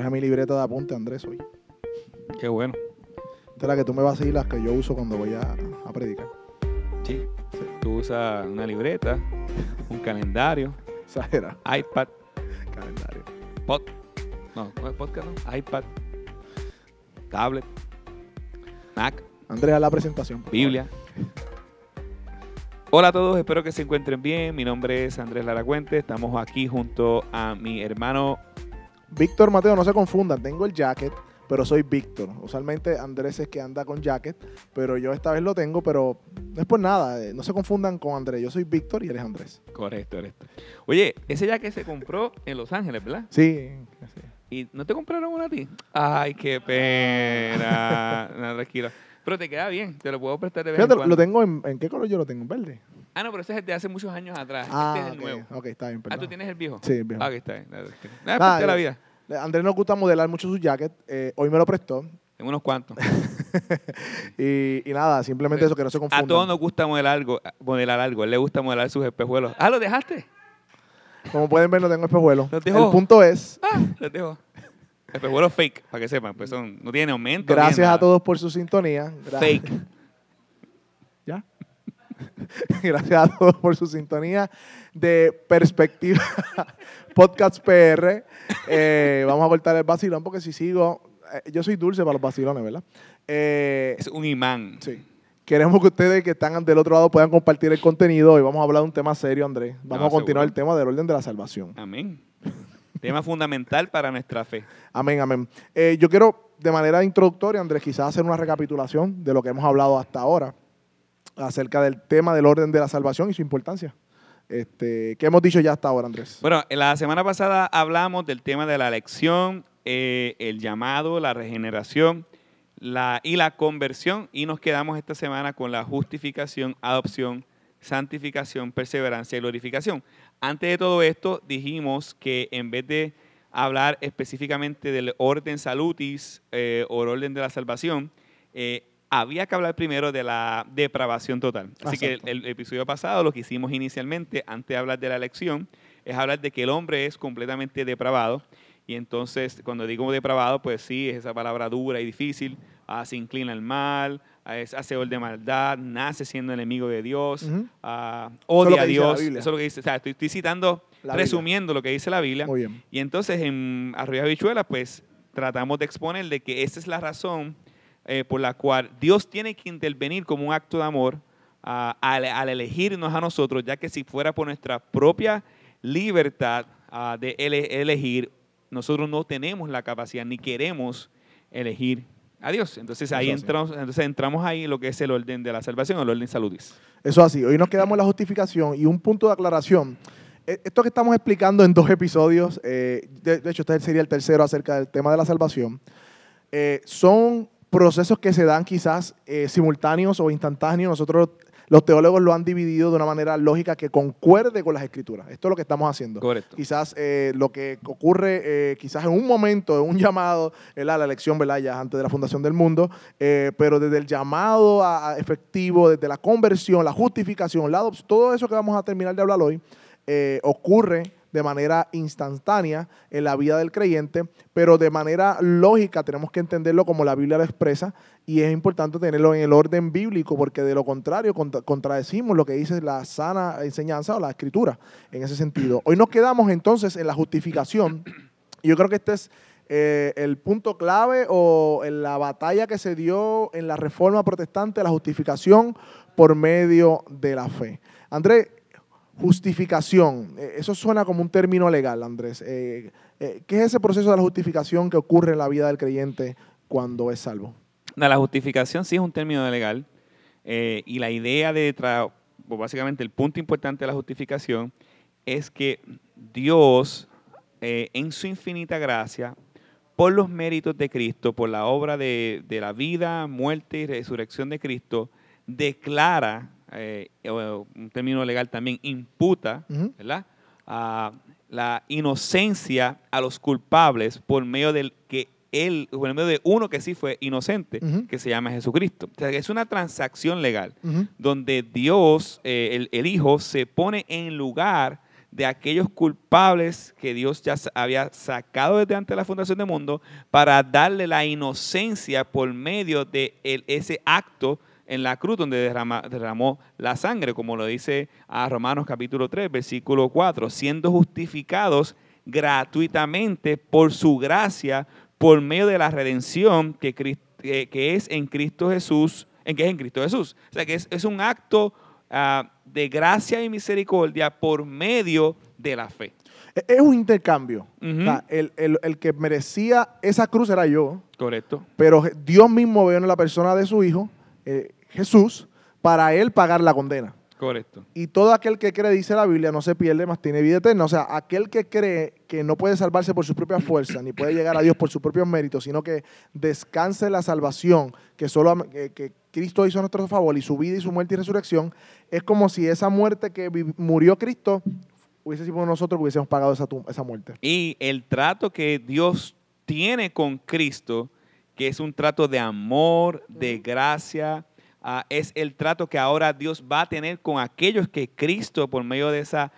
Traje mi libreta de apunte, Andrés, hoy. Qué bueno. Esta es la que tú me vas a decir las que yo uso cuando voy a, a predicar. Sí. Tú usas una libreta, un calendario, Exagera. iPad, Calendario. pod. No, ¿cómo es podcast? No? iPad, tablet, Mac, Andrés, haz la presentación. Biblia. Hola a todos, espero que se encuentren bien. Mi nombre es Andrés Laracuente. Estamos aquí junto a mi hermano. Víctor Mateo, no se confundan. Tengo el jacket, pero soy Víctor. Usualmente Andrés es que anda con jacket, pero yo esta vez lo tengo, pero no es por nada. eh, No se confundan con Andrés. Yo soy Víctor y él es Andrés. Correcto, correcto. Oye, ese que se compró en Los Ángeles, ¿verdad? Sí. sí. ¿Y no te compraron uno a ti? Ay, qué pena. no, tranquilo. Pero te queda bien, te lo puedo prestar de vez Fíjate, en lo tengo en, ¿en qué color yo lo tengo? ¿En verde? Ah, no, pero ese es el de hace muchos años atrás. Ah, este es el ok, nuevo. ok, está bien, Ah, perdón. ¿tú tienes el viejo? Sí, el viejo. Ah, ok, está bien. Nada, tranquilo. Nada, Nada, parte de la yo- vida. A Andrés nos gusta modelar mucho sus jackets. eh, hoy me lo prestó. En unos cuantos. y, y nada, simplemente eso, que no se A confundan. todos nos gusta modelar algo. Modelar algo. A él le gusta modelar sus espejuelos. Ah, ¿lo dejaste? Como pueden ver, no tengo espejuelos. ¿Los dejó? El punto es, Ah, los dejo. Espejuelos fake, para que sepan. Pues son, no tienen aumento. gracias a todos por su sintonía. Gra- Fake. Gracias a todos por su sintonía de Perspectiva Podcast PR. Eh, vamos a cortar el vacilón porque si sigo, eh, yo soy dulce para los vacilones, ¿verdad? Eh, Es un imán. Sí. Queremos que ustedes que están del otro lado puedan compartir el contenido. Hoy vamos a hablar de un tema serio, Andrés. Vamos No, a continuar seguro. el tema del orden de la salvación. Amén. Tema fundamental para nuestra fe. Amén, amén. Yo quiero, de manera introductoria, Andrés, quizás hacer una recapitulación de lo que hemos hablado hasta ahora acerca del tema del orden de la salvación y su importancia. Este, ¿Qué hemos dicho ya hasta ahora, Andrés? Bueno, la semana pasada hablamos del tema de la elección, eh, el llamado, la regeneración la, y la conversión y nos quedamos esta semana con la justificación, adopción, santificación, perseverancia y glorificación. Antes de todo esto dijimos que en vez de hablar específicamente del orden salutis eh, o el orden de la salvación, eh, había que hablar primero de la depravación total. Así que el, Exacto. el episodio pasado, lo que hicimos inicialmente, antes de hablar de la elección, es hablar de que el hombre es completamente depravado. Y entonces, cuando digo depravado, pues sí, es esa palabra dura y difícil. ah, se inclina al mal, ah, es hacedor de maldad, nace siendo enemigo de Dios, ah, Eso es lo odia a Dios. Biblia. Eso es lo que dice. O sea, estoy, estoy citando, La Biblia. resumiendo lo que dice la Biblia. Muy bien. Y entonces en Arriba Bichuela, pues tratamos de exponer de que esa es la razón eh, por la cual Dios tiene que intervenir como un acto de amor ah, al, al elegirnos a nosotros, ya que si fuera por nuestra propia libertad ah, de ele- elegir, nosotros no tenemos la capacidad ni queremos elegir a Dios. Entonces ahí Eso así. entramos, entonces entramos ahí en lo que es el orden de la salvación el orden saludis. Eso así. Hoy nos quedamos en la justificación y un punto de aclaración. Eh, Esto que estamos explicando en dos episodios, eh, de, de hecho este sería el tercero acerca del tema de la salvación, eh, son procesos que se dan quizás eh, simultáneos o instantáneos. Nosotros los teólogos lo han dividido de una manera lógica que concuerde con las escrituras. Esto es lo que estamos haciendo. Correcto. Quizás eh, lo que ocurre, eh, quizás en un momento, en un llamado, ¿verdad? la elección, ¿verdad? ya antes de la fundación del mundo, eh, pero desde el llamado a, a efectivo, desde la conversión, la justificación, la adopción, todo eso que vamos a terminar de hablar hoy, eh, ocurre de manera instantánea en la vida del creyente, pero de manera lógica tenemos que entenderlo como la Biblia lo expresa y es importante tenerlo en el orden bíblico porque de lo contrario contra- contradecimos lo que dice la sana enseñanza o la escritura en ese sentido. Hoy nos quedamos entonces en la justificación yo creo que este es eh, el punto clave o en la batalla que se dio en la reforma protestante, la justificación por medio de la fe. Andrés, justificación, eh, eso suena como un término legal, Andrés. Eh, eh, ¿Qué es ese proceso de la justificación que ocurre en la vida del creyente cuando es salvo? La justificación sí es un término legal y la idea de, básicamente el punto importante de la justificación es que Dios en su infinita gracia, por los méritos de Cristo, por la obra de la vida, muerte y resurrección de Cristo, declara, eh, un término legal también, imputa. ¿verdad? la inocencia a los culpables por medio del que él, por medio de uno que sí fue inocente, que se llama Jesucristo. O sea, que es una transacción legal donde Dios, eh, el, el Hijo, se pone en lugar de aquellos culpables que Dios ya había sacado desde antes de la fundación del mundo para darle la inocencia por medio de el- ese acto en la cruz donde derrama- derramó la sangre, como lo dice a Romanos capítulo 3, versículo 4, siendo justificados gratuitamente por su gracia, por medio de la redención que, Cris- que- que es en Cristo Jesús, en que es en Cristo Jesús. O sea que es, es un acto ah, de gracia y misericordia por medio de la fe. E- Es un intercambio. Ujú. O sea, el, el- el que merecía esa cruz era yo, Correcto. pero Dios mismo veo en la persona de su Hijo, eh, Jesús, para él pagar la condena. Correcto. Y todo aquel que cree, dice la Biblia, no se pierde, más tiene vida eterna. O sea, aquel que cree que no puede salvarse por su propia fuerza, ni puede llegar a Dios por sus propios méritos, sino que descanse la salvación que solo que, que Cristo hizo a nuestro favor y su vida y su muerte y resurrección, es como si esa muerte que murió Cristo hubiese sido nosotros que hubiésemos pagado esa, esa muerte. Y el trato que Dios tiene con Cristo, que es un trato de amor, de gracia, ah, es el trato que ahora Dios va a tener con aquellos que Cristo, por medio de ese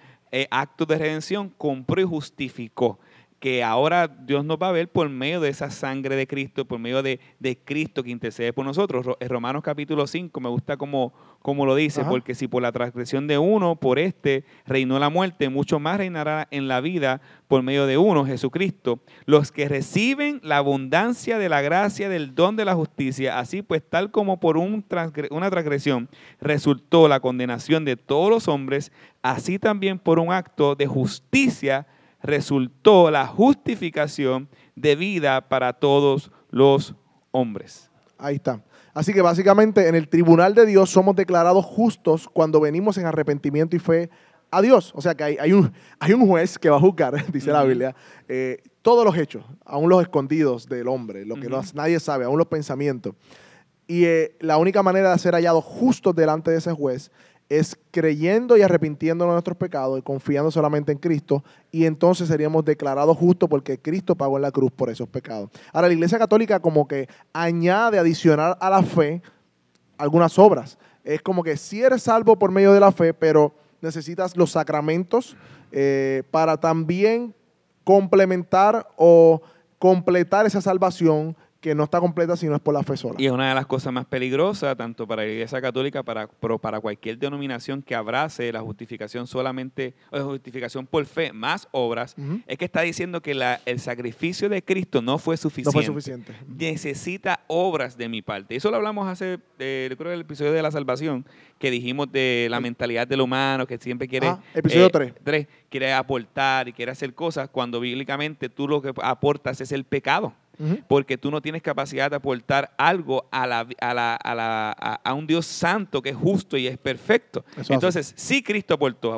acto de redención, compró y justificó. Que ahora Dios nos va a ver por medio de esa sangre de Cristo, por medio de, de Cristo que intercede por nosotros. Romanos capítulo 5, me gusta como, como lo dice, Ajá. porque si por la transgresión de uno, por este, reinó la muerte, mucho más reinará en la vida por medio de uno, Jesucristo. Los que reciben la abundancia de la gracia del don de la justicia, así pues tal como por un transgre- una transgresión resultó la condenación de todos los hombres, así también por un acto de justicia resultó la justificación de vida para todos los hombres. Ahí está. Así que básicamente en el tribunal de Dios somos declarados justos cuando venimos en arrepentimiento y fe a Dios. O sea que hay, hay un, hay un juez que va a juzgar, dice la Ujú. Biblia, eh, todos los hechos, aún los escondidos del hombre, lo que Ujú. nadie sabe, aún los pensamientos. Y eh, la única manera de ser hallados justos delante de ese juez es creyendo y arrepintiéndonos de nuestros pecados y confiando solamente en Cristo, y entonces seríamos declarados justos porque Cristo pagó en la cruz por esos pecados. Ahora, la Iglesia Católica como que añade adicional a la fe algunas obras. Es como que si eres salvo por medio de la fe, pero necesitas los sacramentos eh, para también complementar o completar esa salvación que no está completa si no es por la fe sola. Y es una de las cosas más peligrosas, tanto para la Iglesia Católica, para, pero para cualquier denominación que abrace la justificación solamente, o la justificación por fe, más obras, es que está diciendo que la- el sacrificio de Cristo no fue No suficiente. fue suficiente. Necesita obras de mi parte. Eso lo hablamos hace, eh, yo creo, el episodio de la salvación, que dijimos de la mentalidad del humano, que siempre quiere... Ajá, episodio eh, tres. tres, quiere aportar y quiere hacer cosas, cuando bíblicamente tú lo que aportas es el pecado Porque tú no tienes capacidad de aportar algo a, la, a, la- a la- a- un Dios santo que es justo y es perfecto. Eso Entonces, sí Cristo aportó,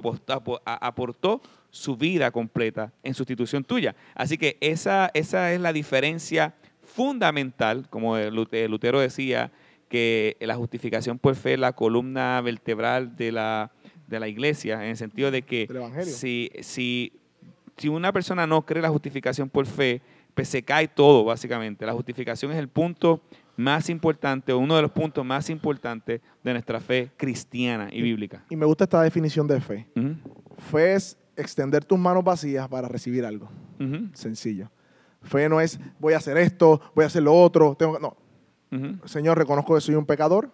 aportó, su vida completa en sustitución tuya. Así que esa, esa es la diferencia fundamental, como Lutero decía, que la justificación por fe es la columna vertebral de la, de la iglesia, en el sentido de que si, si, si una persona no cree la justificación por fe, pues se cae todo, básicamente. La justificación es el punto más importante, o uno de los puntos más importantes de nuestra fe cristiana y bíblica. Y me gusta esta definición de fe. Fe es extender tus manos vacías para recibir algo. Sencillo. Fe no es voy a hacer esto, voy a hacer lo otro. Tengo que- no. Señor, reconozco que soy un pecador,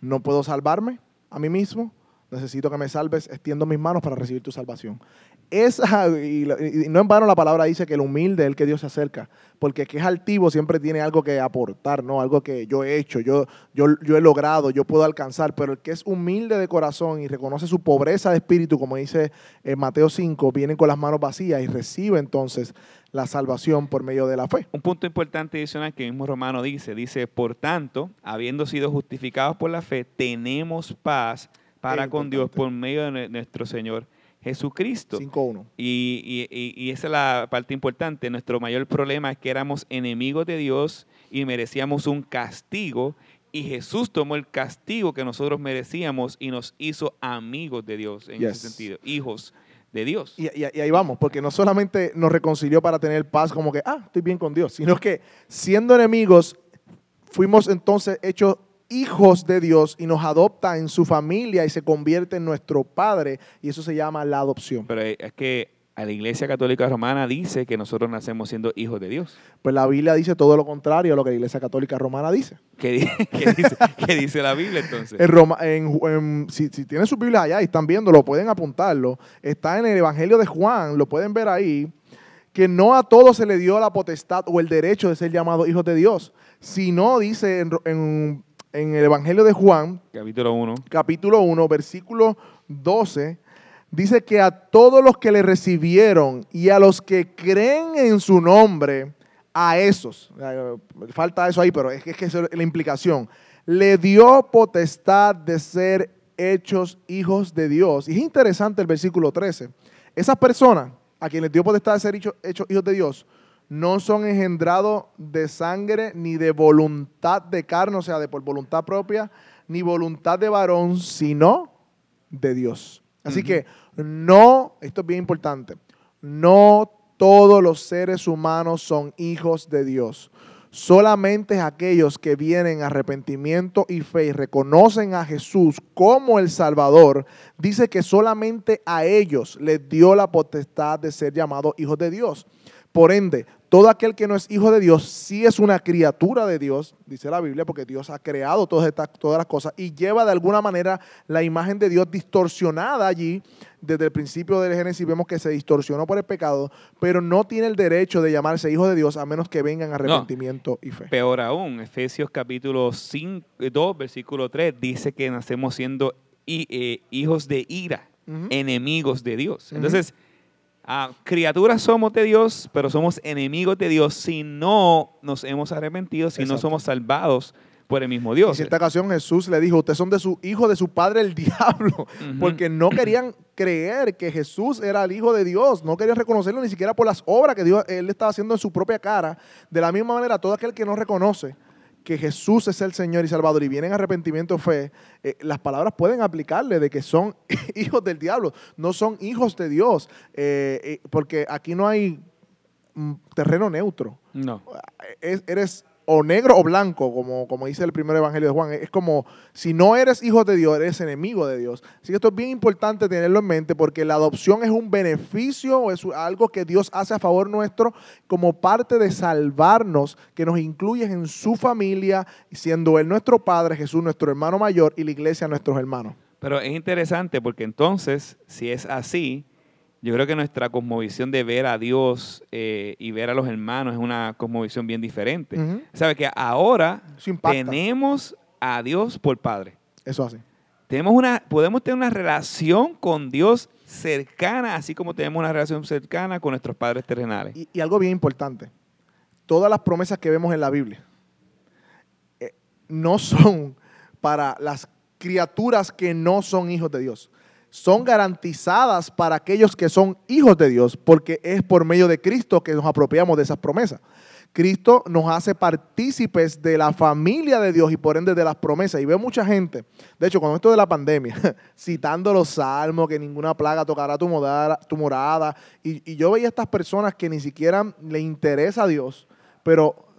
no puedo salvarme a mí mismo, necesito que me salves, extiendo mis manos para recibir tu salvación. Esa, y, no en vano la palabra dice que el humilde es el que Dios se acerca, porque el que es altivo siempre tiene algo que aportar, ¿no? Algo que yo he hecho, yo, yo, yo he logrado, yo puedo alcanzar, pero el que es humilde de corazón y reconoce su pobreza de espíritu, como dice en Mateo 5, viene con las manos vacías y recibe entonces la salvación por medio de la fe. Un punto importante adicional que mismo Romano dice, dice, por tanto, habiendo sido justificados por la fe, tenemos paz para con Dios por medio de nue- nuestro Señor Jesucristo. 5.1. Y, y- y- y esa es la parte importante. Nuestro mayor problema es que éramos enemigos de Dios y merecíamos un castigo. Y Jesús tomó el castigo que nosotros merecíamos y nos hizo amigos de Dios en Yes. ese sentido, hijos de Dios. Y, y- y ahí vamos, porque no solamente nos reconcilió para tener paz como que, ah, estoy bien con Dios, sino que siendo enemigos, fuimos entonces hechos hijos de Dios y nos adopta en su familia y se convierte en nuestro padre y eso se llama la adopción. Pero es que a la Iglesia Católica Romana dice que nosotros nacemos siendo hijos de Dios. Pues la Biblia dice todo lo contrario a lo que la Iglesia Católica Romana dice. ¿Qué, di- qué dice, qué dice la Biblia entonces? En Roma- en- en- si, si tienen sus Biblias allá y están viéndolo, pueden apuntarlo. Está en el Evangelio de Juan, lo pueden ver ahí, que no a todos se le dio la potestad o el derecho de ser llamados hijos de Dios, sino dice en, en- el Evangelio de Juan, Capítulo 1. capítulo 1, versículo 12, dice que a todos los que le recibieron y a los que creen en su nombre, a esos, eh, falta eso ahí, pero es que, es que es la implicación, le dio potestad de ser hechos hijos de Dios. Y es interesante el versículo 13. Esas personas a quienes dio potestad de ser hecho- hechos hijos de Dios, no son engendrados de sangre ni de voluntad de carne, o sea, de por voluntad propia, ni voluntad de varón, sino de Dios. Así que no, esto es bien importante, no todos los seres humanos son hijos de Dios. Solamente aquellos que vienen arrepentimiento y fe y reconocen a Jesús como el Salvador, dice que solamente a ellos les dio la potestad de ser llamados hijos de Dios. Por ende, todo aquel que no es hijo de Dios sí es una criatura de Dios, dice la Biblia, porque Dios ha creado todas, estas, todas las cosas y lleva de alguna manera la imagen de Dios distorsionada allí. Desde el principio del Génesis vemos que se distorsionó por el pecado, pero no tiene el derecho de llamarse hijo de Dios a menos que vengan arrepentimiento y fe. Peor aún, Efesios capítulo 5, eh, 2, versículo 3, dice que nacemos siendo eh, hijos de ira, enemigos de Dios. Entonces, ah, criaturas somos de Dios, pero somos enemigos de Dios si no nos hemos arrepentido, si no somos salvados por el mismo En Dios. cierta ocasión Jesús le dijo, ustedes son de su hijo, de su padre el diablo, porque no querían creer que Jesús era el hijo de Dios, no querían reconocerlo ni siquiera por las obras que Dios, él estaba haciendo en su propia cara. De la misma manera, todo aquel que no reconoce que Jesús es el Señor y Salvador y viene en arrepentimiento fe, eh, las palabras pueden aplicarle de que son hijos del diablo, no son hijos de Dios, eh, eh, porque aquí no hay mm, terreno neutro No. es- eres o negro o blanco, como, como dice el primer evangelio de Juan. Es como si no eres hijo de Dios, eres enemigo de Dios. Así que esto es bien importante tenerlo en mente porque la adopción es un beneficio o es algo que Dios hace a favor nuestro como parte de salvarnos, que nos incluye en su familia, siendo Él nuestro Padre, Jesús nuestro hermano mayor y la iglesia nuestros hermanos. Pero es interesante porque entonces, si es así, yo creo que nuestra cosmovisión de ver a Dios eh, y ver a los hermanos es una cosmovisión bien diferente. Ujú. ¿Sabe que ahora tenemos a Dios por Padre? Eso así. Tenemos una, podemos tener una relación con Dios cercana, así como tenemos una relación cercana con nuestros padres terrenales. Y, y algo bien importante, todas las promesas que vemos en la Biblia eh, no son para las criaturas que no son hijos de Dios. Son garantizadas para aquellos que son hijos de Dios, porque es por medio de Cristo que nos apropiamos de esas promesas. Cristo nos hace partícipes de la familia de Dios y por ende de las promesas. Y veo mucha gente, de hecho, con esto de la pandemia, citando los salmos, que ninguna plaga tocará tu, morada. Y, yo veía estas personas que ni siquiera le interesa a Dios, pero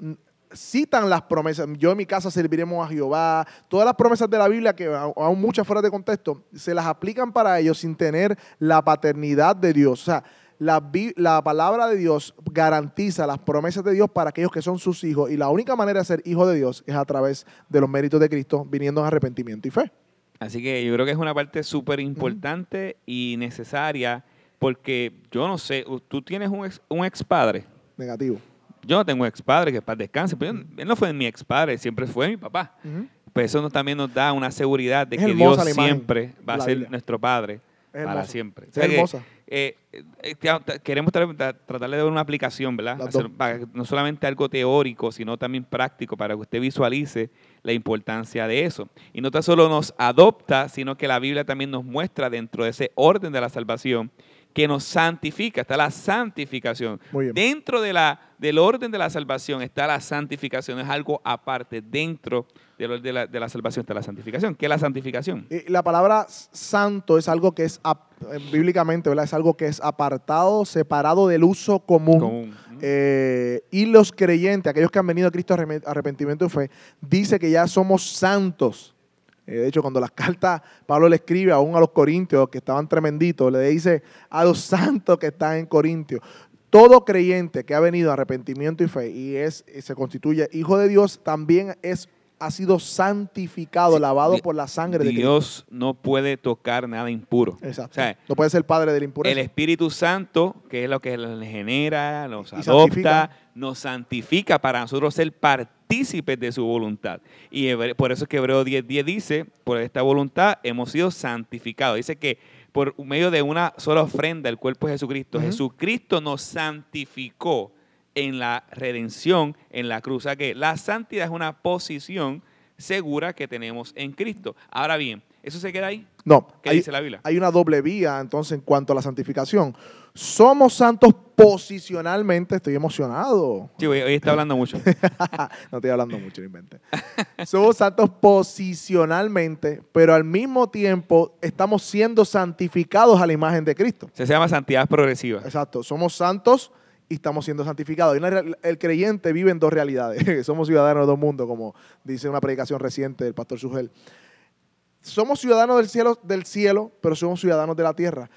citan las promesas. Yo en mi casa serviremos a Jehová. Todas las promesas de la Biblia, que aún muchas fuera de contexto, se las aplican para ellos sin tener la paternidad de Dios. O sea, la, la palabra de Dios garantiza las promesas de Dios para aquellos que son sus hijos. Y la única manera de ser hijo de Dios es a través de los méritos de Cristo, viniendo en arrepentimiento y fe. Así que yo creo que es una parte súper importante y necesaria porque yo no sé, tú tienes un ex, un ex padre. Negativo. Yo no tengo un ex padre que para descanse, pero yo- él no fue mi ex padre, siempre fue mi papá. Ujú. Pues eso nos- también nos da una seguridad de Es que Dios siempre va a ser nuestro Padre para siempre. O Es sea que, hermosa. eh, eh, queremos tra- tra- tratar de dar una aplicación, ¿verdad? Hacer- para no solamente algo teórico, sino también práctico, para que usted visualice la importancia de eso. Y no tan solo nos adopta, sino que la Biblia también nos muestra dentro de ese orden de la salvación que nos santifica, está la santificación. Dentro de la, del orden de la salvación está la santificación, es algo aparte. Dentro del orden de la, de la salvación está la santificación. ¿Qué es la santificación? Y la palabra santo es algo que es, eh, bíblicamente, ¿verdad? Es algo que es apartado, separado del uso común. Común. Eh, y los creyentes, aquellos que han venido a Cristo a arrep- arrepentimiento y fe, dice que ya somos santos. Eh, de hecho, cuando las cartas Pablo le escribe aún a los corintios que estaban tremenditos, le dice a los santos que están en Corintios. Todo creyente que ha venido a arrepentimiento y fe y es y se constituye hijo de Dios también es ha sido santificado, Sí, lavado Di- por la sangre de Cristo. Dios no puede tocar nada impuro. Exacto. O sea, no puede ser padre de la impureza. El Espíritu Santo, que es lo que nos genera, nos Y adopta, santifica. nos santifica para nosotros ser partícipes de su voluntad. Y Hebre- por eso es que Hebreo 10.10 dice, por esta voluntad hemos sido santificados. Dice que por medio de una sola ofrenda, el cuerpo de Jesucristo, Ujú. Jesucristo nos santificó en la redención, en la cruz. O sea que la santidad es una posición segura que tenemos en Cristo. Ahora bien, ¿eso se queda ahí? no, ¿Qué hay, dice la Biblia? hay una doble vía entonces en cuanto a la santificación. Somos santos posicionalmente, estoy emocionado. Sí, hoy, hoy está hablando mucho. no estoy hablando mucho, no. Somos santos posicionalmente, pero al mismo tiempo estamos siendo santificados a la imagen de Cristo. Se llama santidad progresiva. Exacto, somos santos y estamos siendo santificados. El creyente vive en dos realidades. somos ciudadanos de dos mundos, como dice una predicación reciente del pastor Sugel. Somos ciudadanos del cielo, del cielo, pero somos ciudadanos de la tierra.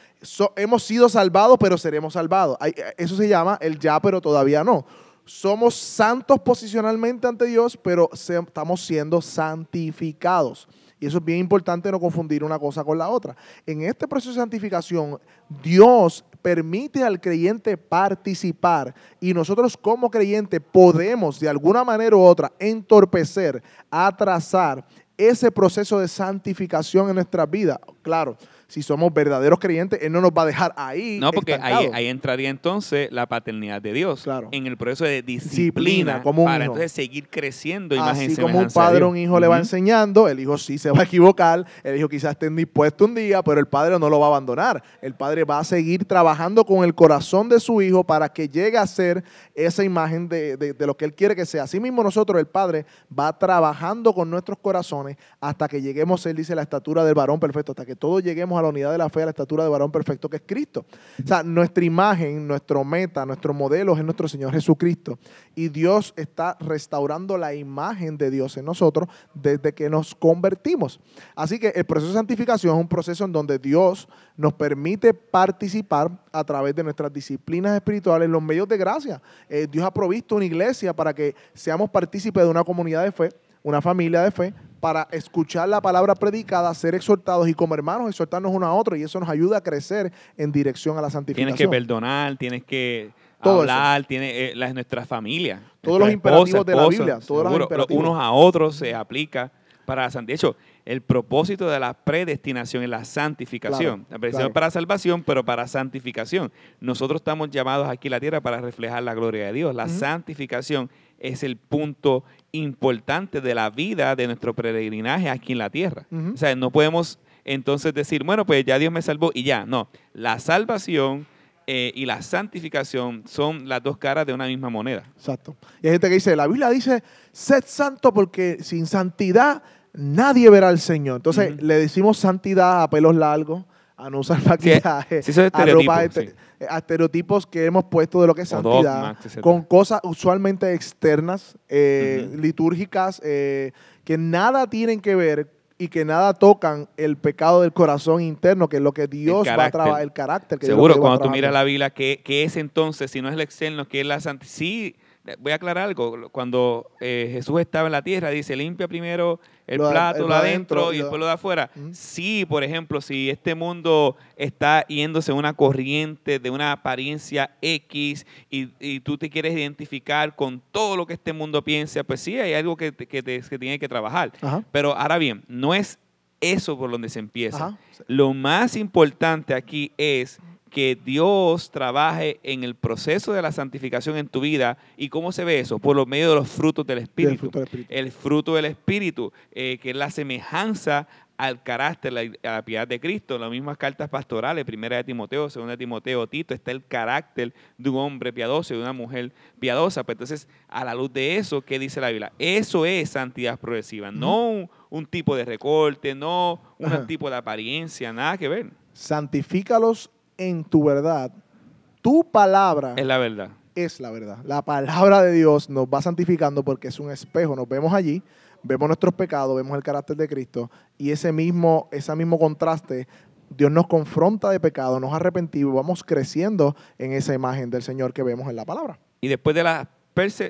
Hemos sido salvados, pero seremos salvados. Eso se llama el ya, pero todavía no. Somos santos posicionalmente ante Dios, pero estamos siendo santificados. Y eso es bien importante no confundir una cosa con la otra. En este proceso de santificación, Dios permite al creyente participar y nosotros como creyentes podemos de alguna manera u otra entorpecer, atrasar ese proceso de santificación en nuestras vidas. Claro, si somos verdaderos creyentes, Él no nos va a dejar ahí. No, porque ahí, ahí entraría entonces la paternidad de Dios Claro. en el proceso de Disciplina, disciplina, como un para hijo. entonces seguir creciendo Así como un padre a un hijo le va enseñando, el hijo sí se va a equivocar, el hijo quizás esté indispuesto un día, pero el padre no lo va a abandonar. El padre va a seguir trabajando con el corazón de su hijo para que llegue a ser esa imagen de, de- de lo que él quiere que sea. Así mismo nosotros, el padre, va trabajando con nuestros corazones hasta que lleguemos, él dice, a la estatura del varón perfecto, hasta que todos lleguemos a la unidad de la fe, a la estatura del varón perfecto que es Cristo. O sea, nuestra imagen, nuestro meta, nuestro modelo es nuestro Señor Jesucristo. Y Dios está restaurando la imagen de Dios en nosotros desde que nos convertimos. Así que el proceso de santificación es un proceso en donde Dios nos permite participar a través de nuestras disciplinas espirituales, los medios de gracia. Eh, Dios ha provisto una iglesia para que seamos partícipes de una comunidad de fe, una familia de fe, para escuchar la palabra predicada, ser exhortados y como hermanos exhortarnos uno a otro y eso nos ayuda a crecer en dirección a la santificación. Tienes que perdonar, tienes que Todo hablar, tienes eh, las, nuestras familias. Todos los imperativos de la Biblia, todos los imperativos. unos a otros se aplica para la. De hecho, el propósito de la predestinación es la santificación. Claro, la predestinación claro. para salvación, pero para santificación. Nosotros estamos llamados aquí en la tierra para reflejar la gloria de Dios. La santificación es el punto importante de la vida de nuestro peregrinaje aquí en la tierra. O sea, no podemos entonces decir, bueno, pues ya Dios me salvó y ya. No, la salvación eh, y la santificación son las dos caras de una misma moneda. Exacto. Y hay gente que dice, la Biblia dice, sed santo porque sin santidad nadie verá al Señor. Entonces le decimos santidad a pelos largos, a no usar maquillaje, sí, eso es a, ropa a estereotipos que hemos puesto de lo que es O santidad, con cosas usualmente externas, eh, litúrgicas, eh, que nada tienen que ver y que nada tocan el pecado del corazón interno, que es lo que Dios va a trabajar, el carácter. Que Seguro, cuando tú miras la Biblia, ¿qué, qué es entonces? Si no es el externo, ¿qué es la santidad? Sí, voy a aclarar algo. Cuando eh, Jesús estaba en la tierra, dice, limpia primero el Lo plato, lo de adentro y después lo de afuera. Sí, por ejemplo, si este mundo está yéndose una corriente de una apariencia X y, y tú te quieres identificar con todo lo que este mundo piensa, pues sí, hay algo que, te- que, te- que tiene que trabajar. Ajá. Pero ahora bien, no es eso por donde se empieza. Ajá. Lo más importante aquí es que Dios trabaje en el proceso de la santificación en tu vida. ¿Y cómo se ve eso? Por los medios de los frutos del Espíritu. fruto del Espíritu. El fruto del Espíritu, eh, que es la semejanza al carácter, la, a la piedad de Cristo. Las mismas cartas pastorales, primera de Timoteo, segunda de Timoteo, Tito, está el carácter de un hombre piadoso y de una mujer piadosa. Pues entonces, a la luz de eso, ¿qué dice la Biblia? Eso es santidad progresiva, no un, un tipo de recorte, no un tipo de apariencia, nada que ver. santifícalos en tu verdad. Tu palabra Es la verdad. es la verdad. La palabra de Dios nos va santificando porque es un espejo. Nos vemos allí, vemos nuestros pecados, vemos el carácter de Cristo y ese mismo, ese mismo contraste Dios nos confronta de pecado, nos arrepentimos, vamos creciendo en esa imagen del Señor que vemos en la palabra. Y después de la,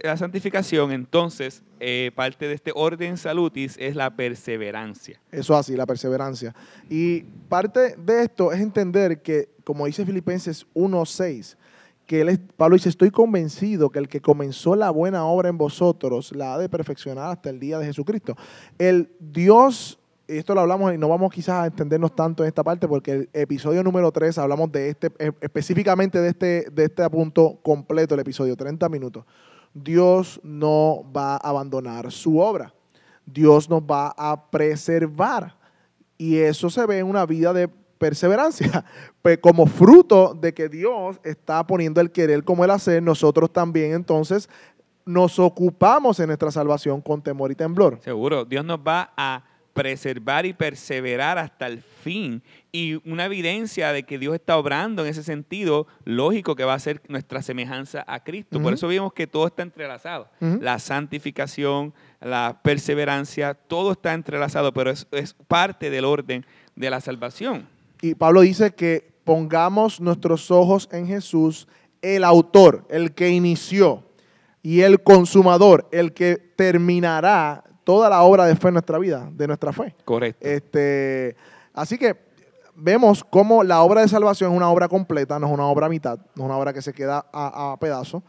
la santificación, entonces, eh, parte de este orden salutis es la perseverancia. Eso así, la perseverancia. Y parte de esto es entender que, como dice Filipenses 1.6, que él Pablo dice, estoy convencido que el que comenzó la buena obra en vosotros la ha de perfeccionar hasta el día de Jesucristo. El Dios esto lo hablamos y no vamos quizás a entendernos tanto en esta parte porque el episodio número 3 hablamos de este, eh, específicamente de este, de este punto completo, el episodio 30 minutos. Dios no va a abandonar su obra. Dios nos va a preservar. Y eso se ve en una vida de perseverancia. Pues como fruto de que Dios está poniendo el querer como el hacer, nosotros también entonces nos ocupamos en nuestra salvación con temor y temblor. Seguro, Dios nos va a preservar y perseverar hasta el fin. Y una evidencia de que Dios está obrando en ese sentido, lógico que va a ser nuestra semejanza a Cristo. Por eso vimos que todo está entrelazado. La santificación, la perseverancia, todo está entrelazado, pero es, es parte del orden de la salvación. Y Pablo dice que pongamos nuestros ojos en Jesús, el autor, el que inició, y el consumador, el que terminará toda la obra de fe en nuestra vida, de nuestra fe. Correcto. Este, así que vemos cómo la obra de salvación es una obra completa, no es una obra a mitad, no es una obra que se queda a, pedazos,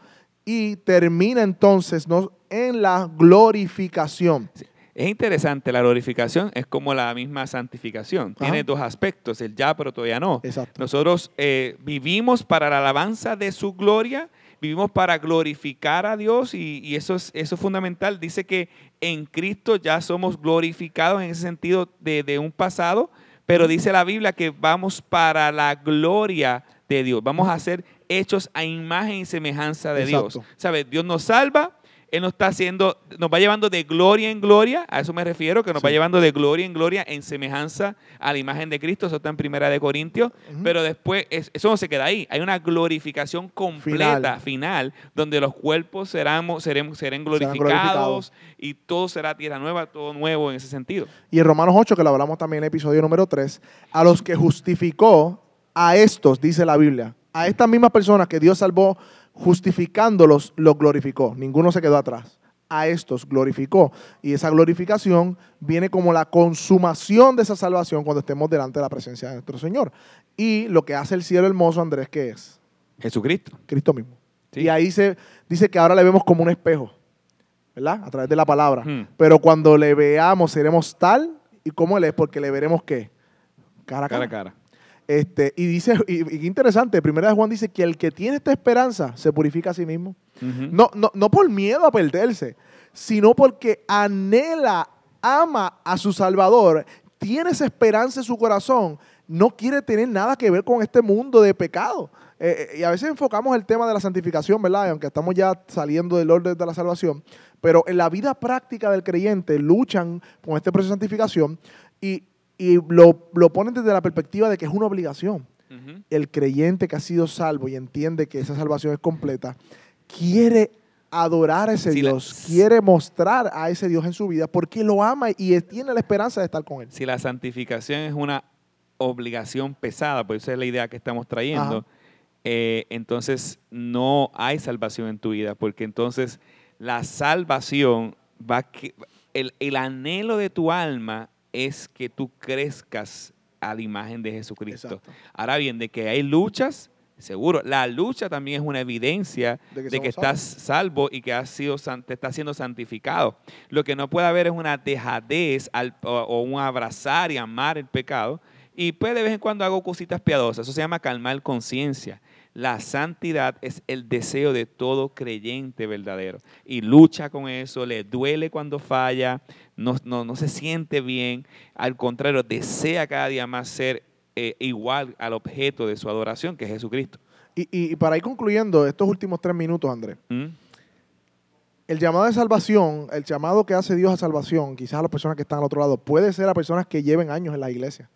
y termina entonces ¿no? en la glorificación. Es interesante, la glorificación es como la misma santificación. Tiene dos aspectos, el ya, pero todavía no. Exacto. Nosotros eh, vivimos para la alabanza de su gloria vivimos para glorificar a Dios y, eso, es, eso fundamental. Dice que en Cristo ya somos glorificados en ese sentido de, un pasado, pero dice la Biblia que vamos para la gloria de Dios. Vamos a ser hechos a imagen y semejanza de Dios. ¿Sabes? Dios nos salva, él nos está haciendo, nos va llevando de gloria en gloria, a eso me refiero, que nos va llevando de gloria en gloria en semejanza a la imagen de Cristo, eso está en Primera de Corintios, pero después eso no se queda ahí, hay una glorificación completa, final, donde los cuerpos serán, seremos, serán glorificados, y todo será tierra nueva, todo nuevo en ese sentido. Y en Romanos 8, que lo hablamos también en el episodio número 3, a los que justificó, a estos, dice la Biblia, a estas mismas personas que Dios salvó, justificándolos, los glorificó. Ninguno se quedó atrás. A estos glorificó. Y esa glorificación viene como la consumación de esa salvación cuando estemos delante de la presencia de nuestro Señor. Y lo que hace el cielo hermoso, Andrés, ¿qué es? Jesucristo. Cristo mismo. Y ahí se dice que ahora le vemos como un espejo, ¿verdad? A través de la palabra. Hmm. Pero cuando le veamos, seremos tal y como Él es, porque le veremos qué? Cara a cara. cara, a cara. Este, y dice, y, interesante, primera de Juan dice que el que tiene esta esperanza se purifica a sí mismo. no, no, no por miedo a perderse, sino porque anhela, ama a su Salvador, tiene esa esperanza en su corazón, no quiere tener nada que ver con este mundo de pecado. Eh, eh, y a veces enfocamos el tema de la santificación, ¿verdad? Aunque estamos ya saliendo del orden de la salvación, pero en la vida práctica del creyente luchan con este proceso de santificación y y lo, lo ponen desde la perspectiva de que es una obligación. El creyente que ha sido salvo y entiende que esa salvación es completa, quiere adorar a ese Dios, quiere mostrar a ese Dios en su vida porque lo ama y tiene la esperanza de estar con Él. Si la santificación es una obligación pesada, pues esa es la idea que estamos trayendo, eh, entonces no hay salvación en tu vida, porque entonces la salvación va el, el anhelo de tu alma es que tú crezcas a la imagen de Jesucristo. Ahora bien, de que hay luchas, seguro. La lucha también es una evidencia de que, estás salvo y que has sido, te estás siendo santificado. Lo que no puede haber es una dejadez o, un abrazar y amar el pecado. Y pues de vez en cuando hago cositas piadosas. Eso se llama calmar conciencia. La santidad es el deseo de todo creyente verdadero. Y lucha con eso, le duele cuando falla, no, no, se siente bien. Al contrario, desea cada día más ser eh, igual al objeto de su adoración, que es Jesucristo. Y, para ir concluyendo estos últimos tres minutos, Andrés. ¿Mm? El llamado de salvación, el llamado que hace Dios a salvación, quizás a las personas que están al otro lado, puede ser a personas que lleven años en la iglesia.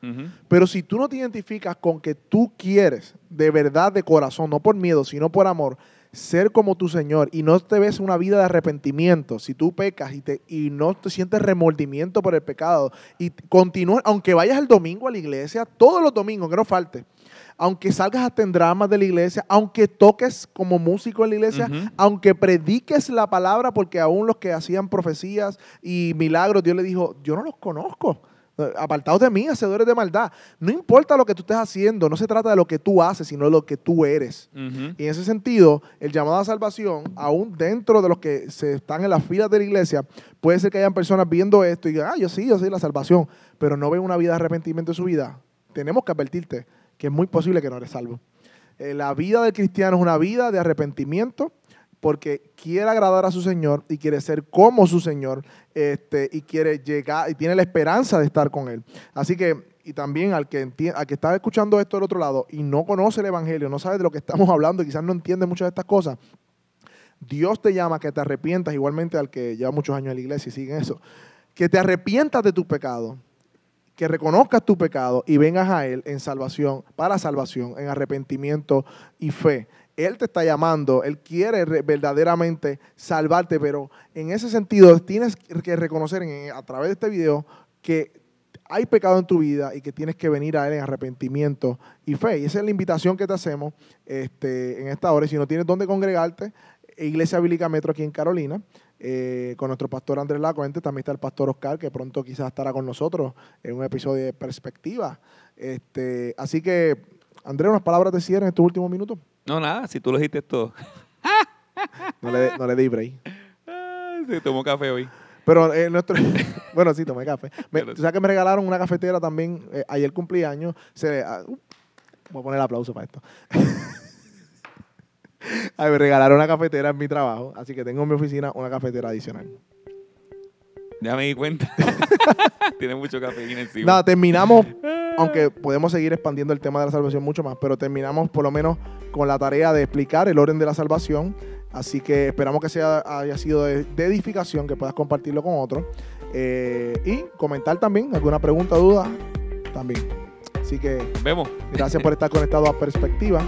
Pero si tú no te identificas con que tú quieres, de verdad, de corazón, no por miedo, sino por amor, ser como tu Señor y no te ves una vida de arrepentimiento, si tú pecas y, te, y no te sientes remordimiento por el pecado y continúas, aunque vayas el domingo a la iglesia, todos los domingos, que no falte, aunque salgas hasta en dramas de la iglesia, aunque toques como músico en la iglesia, aunque prediques la palabra, porque aún los que hacían profecías y milagros, Dios le dijo, yo no los conozco. Eh, Apartados de mí, hacedores de maldad. No importa lo que tú estés haciendo, no se trata de lo que tú haces, sino de lo que tú eres. Y en ese sentido, el llamado a salvación, aún dentro de los que se están en las filas de la iglesia, puede ser que hayan personas viendo esto y digan, ah, yo sí, yo sí, la salvación, pero no ven una vida de arrepentimiento en su vida. Tenemos que advertirte que es muy posible que no eres salvo. Eh, la vida del cristiano es una vida de arrepentimiento porque quiere agradar a su Señor y quiere ser como su Señor este, y quiere llegar y tiene la esperanza de estar con Él. Así que, y también al que, al que está escuchando esto del otro lado y no conoce el Evangelio, no sabe de lo que estamos hablando y quizás no entiende muchas de estas cosas, Dios te llama a que te arrepientas, igualmente al que lleva muchos años en la iglesia y sigue eso, que te arrepientas de tu pecado, que reconozcas tu pecado y vengas a Él en salvación, para salvación, en arrepentimiento y fe. Él te está llamando, Él quiere re- verdaderamente salvarte, pero en ese sentido tienes que reconocer a través de este video que hay pecado en tu vida y que tienes que venir a Él en arrepentimiento y fe. Y esa es la invitación que te hacemos este, en esta hora. Y si no tienes dónde congregarte, Iglesia Bíblica Metro aquí en Carolina, eh, con nuestro pastor Andrés Lacuente, también está el pastor Oscar, que pronto quizás estará con nosotros en un episodio de Perspectiva. Este, así que, Andrés, unas palabras de cierre en estos últimos minutos. No, nada, si tú lo dijiste todo. No le, no le di break. Ah, Se tomó café hoy. Pero eh, nuestro. bueno, sí, tomé café. Me, ¿tú ¿Sabes que me regalaron una cafetera también? eh, ayer cumpleaños. Se, ah, uh, voy a poner el aplauso para esto. Ay, me regalaron una cafetera en mi trabajo. Así que tengo en mi oficina una cafetera adicional. Ya me di cuenta. Tiene mucho cafeína encima. Nada, terminamos. Aunque podemos seguir expandiendo el tema de la salvación mucho más, pero terminamos por lo menos con la tarea de explicar el orden de la salvación. Así que esperamos que sea, haya sido de, de edificación, que puedas compartirlo con otros. Eh, y comentar también alguna pregunta, duda, también. Así que Nos vemos. gracias por estar conectado a Perspectiva.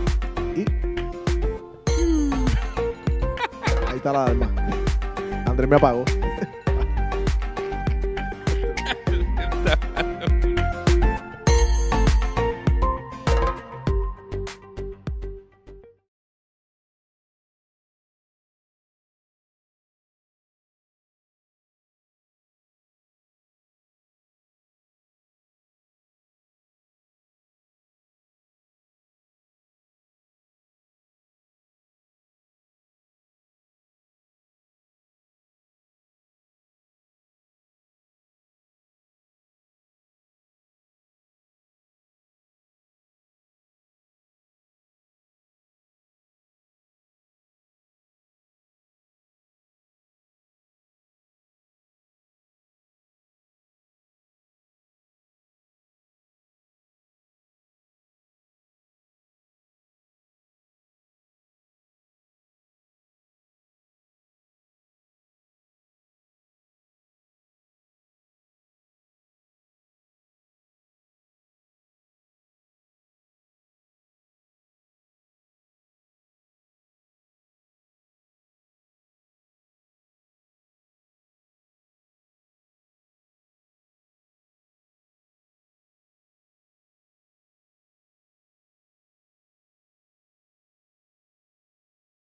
Ahí. Andrés me apagó.